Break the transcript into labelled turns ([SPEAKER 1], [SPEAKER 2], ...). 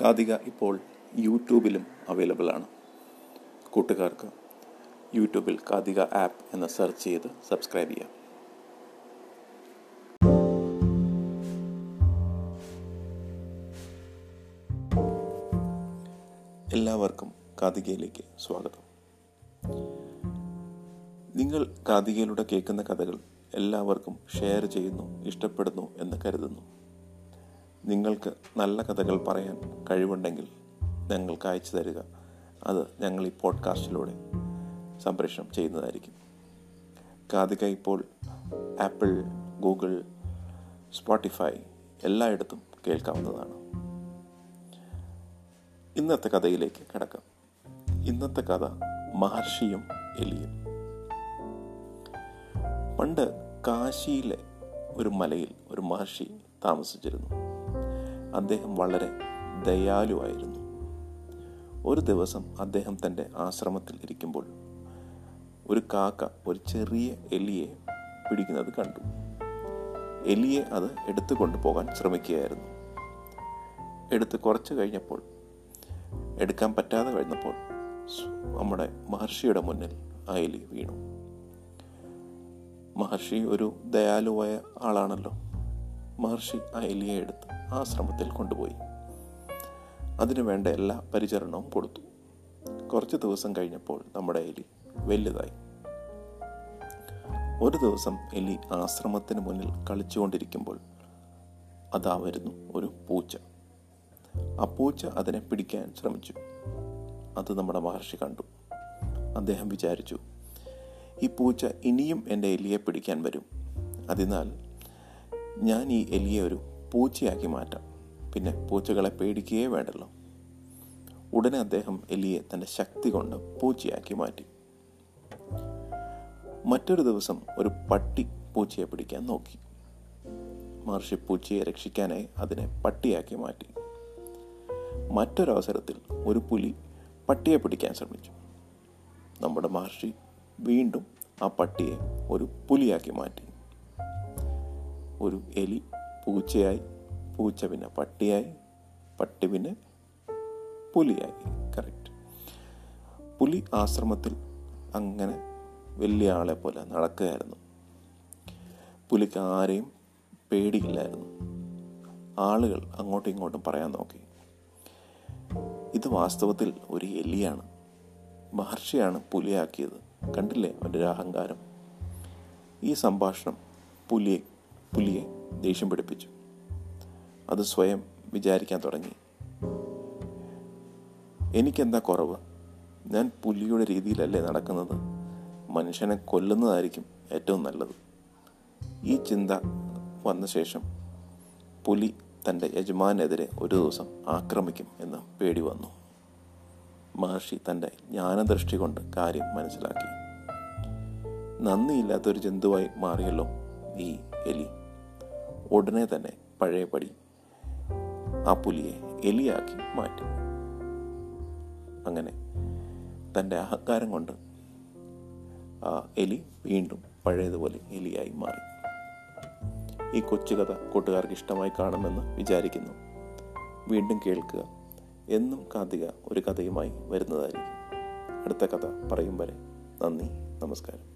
[SPEAKER 1] കാതിക ഇപ്പോൾ യൂട്യൂബിലും അവൈലബിൾ ആണ്. കൂട്ടുകാർക്ക് യൂട്യൂബിൽ കാതിക ആപ്പ് എന്ന് സെർച്ച് ചെയ്ത് സബ്സ്ക്രൈബ് ചെയ്യാം. എല്ലാവർക്കും കാതികയിലേക്ക് സ്വാഗതം. നിങ്ങൾ കാതികയിലൂടെ കേൾക്കുന്ന കഥകൾ എല്ലാവർക്കും ഷെയർ ചെയ്യുന്നു ഇഷ്ടപ്പെടുന്നു എന്ന് കരുതുന്നു. നിങ്ങൾക്ക് നല്ല കഥകൾ പറയാൻ കഴിവുണ്ടെങ്കിൽ ഞങ്ങൾക്ക് അയച്ചു തരിക. അത് ഞങ്ങൾ ഈ പോഡ്കാസ്റ്റിലൂടെ സംപ്രേഷണം ചെയ്യുന്നതായിരിക്കും. കാതിക ഇപ്പോൾ ആപ്പിൾ ഗൂഗിൾ സ്പോട്ടിഫൈ എല്ലായിടത്തും കേൾക്കാവുന്നതാണ്. ഇന്നത്തെ കഥയിലേക്ക് കിടക്കാം. ഇന്നത്തെ കഥ മഹർഷിയും എലിയും. പണ്ട് കാശിയിലെ ഒരു മലയിൽ ഒരു മഹർഷി താമസിച്ചിരുന്നു. അദ്ദേഹം വളരെ ദയാലുവായിരുന്നു. ഒരു ദിവസം അദ്ദേഹം തന്റെ ആശ്രമത്തിൽ ഇരിക്കുമ്പോൾ ഒരു കാക്ക ഒരു ചെറിയ എലിയെ പിടിക്കുന്നത് കണ്ടു. എലിയെ അത് എടുത്തു കൊണ്ടുപോകാൻ ശ്രമിക്കുകയായിരുന്നു. എടുത്ത് കുറച്ച് കഴിഞ്ഞപ്പോൾ എടുക്കാൻ പറ്റാതെ കഴിഞ്ഞപ്പോൾ നമ്മുടെ മഹർഷിയുടെ മുന്നിൽ ആ എലി വീണു. മഹർഷി ഒരു ദയാലുവായ ആളാണല്ലോ. മഹർഷി ആ എലിയെ എടുത്ത് ആശ്രമത്തിൽ കൊണ്ടുപോയി. അതിനു വേണ്ട എല്ലാ പരിചരണവും കൊടുത്തു. കുറച്ച് ദിവസം കഴിഞ്ഞപ്പോൾ നമ്മുടെ എലി വലുതായി. ഒരു ദിവസം എലി ആശ്രമത്തിന് മുന്നിൽ കളിച്ചുകൊണ്ടിരിക്കുമ്പോൾ അതാ വരുന്നു ഒരു പൂച്ച. ആ പൂച്ച അതിനെ പിടിക്കാൻ ശ്രമിച്ചു. അത് നമ്മുടെ മഹർഷി കണ്ടു. അദ്ദേഹം വിചാരിച്ചു ഈ പൂച്ച ഇനിയും എന്റെ എലിയെ പിടിക്കാൻ വരും. അതിനാൽ ഞാൻ ഈ എലിയെ ഒരു പൂച്ചയാക്കി മാറ്റാം. പിന്നെ പൂച്ചകളെ പേടിക്കുകയേ വേണ്ടല്ലോ. ഉടനെ അദ്ദേഹം എലിയെ തന്റെ ശക്തി കൊണ്ട് പൂച്ചയാക്കി മാറ്റി. മറ്റൊരു ദിവസം ഒരു പട്ടി പൂച്ചയെ പിടിക്കാൻ നോക്കി. മഹർഷി പൂച്ചയെ രക്ഷിക്കാനായി അതിനെ പട്ടിയാക്കി മാറ്റി. മറ്റൊരവസരത്തിൽ ഒരു പുലി പട്ടിയെ പിടിക്കാൻ ശ്രമിച്ചു. നമ്മുടെ മഹർഷി വീണ്ടും ആ പട്ടിയെ ഒരു പുലിയാക്കി മാറ്റി. ഒരു എലി പൂച്ചയായി പൂച്ച പിന്നെ പട്ടിയായി പട്ടി പിന്നെ പുലിയായി. കറക്റ്റ് പുലി ആശ്രമത്തിൽ അങ്ങനെ വലിയ ആളെ പോലെ നടക്കുകയായിരുന്നു. പുലിക്ക് ആരെയും പേടിയില്ലായിരുന്നു. ആളുകൾ അങ്ങോട്ടും ഇങ്ങോട്ടും പറയാൻ നോക്കി. ഇത് വാസ്തവത്തിൽ ഒരു എലിയാണ്. മഹർഷിയാണ് പുലിയാക്കിയത്. കണ്ടില്ലേ അവന്റെ അഹങ്കാരം? ഈ സംഭാഷണം പുലിയെ പുലിയെ ദേഷ്യം പിടിപ്പിച്ചു. അത് സ്വയം വിചാരിക്കാൻ തുടങ്ങി. എനിക്കെന്താ കുറവ്? ഞാൻ പുലിയുടെ രീതിയിലല്ലേ നടക്കുന്നത്? മനുഷ്യനെ കൊല്ലുന്നതായിരിക്കും ഏറ്റവും നല്ലത്. ഈ ചിന്ത വന്ന ശേഷം പുലി തന്റെ യജമാനെതിരെ ഒരു ദിവസം ആക്രമിക്കും എന്ന് പേടി വന്നു. മഹർഷി തന്റെ ജ്ഞാനദൃഷ്ടി കൊണ്ട് കാര്യം മനസ്സിലാക്കി. നന്ദിയില്ലാത്തൊരു ജന്തുവായി മാറിയല്ലോ ഈ എലി. ഉടനെ തന്നെ പഴയപടി ആ പുലിയെ എലിയാക്കി മാറ്റി. അങ്ങനെ തന്റെ അഹങ്കാരം കൊണ്ട് ആ എലി വീണ്ടും പഴയതുപോലെ എലിയായി മാറി. ഈ കൊച്ചുകഥ കൂട്ടുകാർക്ക് ഇഷ്ടമായി കാണുമെന്ന് വിചാരിക്കുന്നു. വീണ്ടും കേൾക്കുക. എന്നും കാതിക ഒരു കഥയുമായി വരുന്നതായിരിക്കും. അടുത്ത കഥ പറയും വരെ നന്ദി നമസ്കാരം.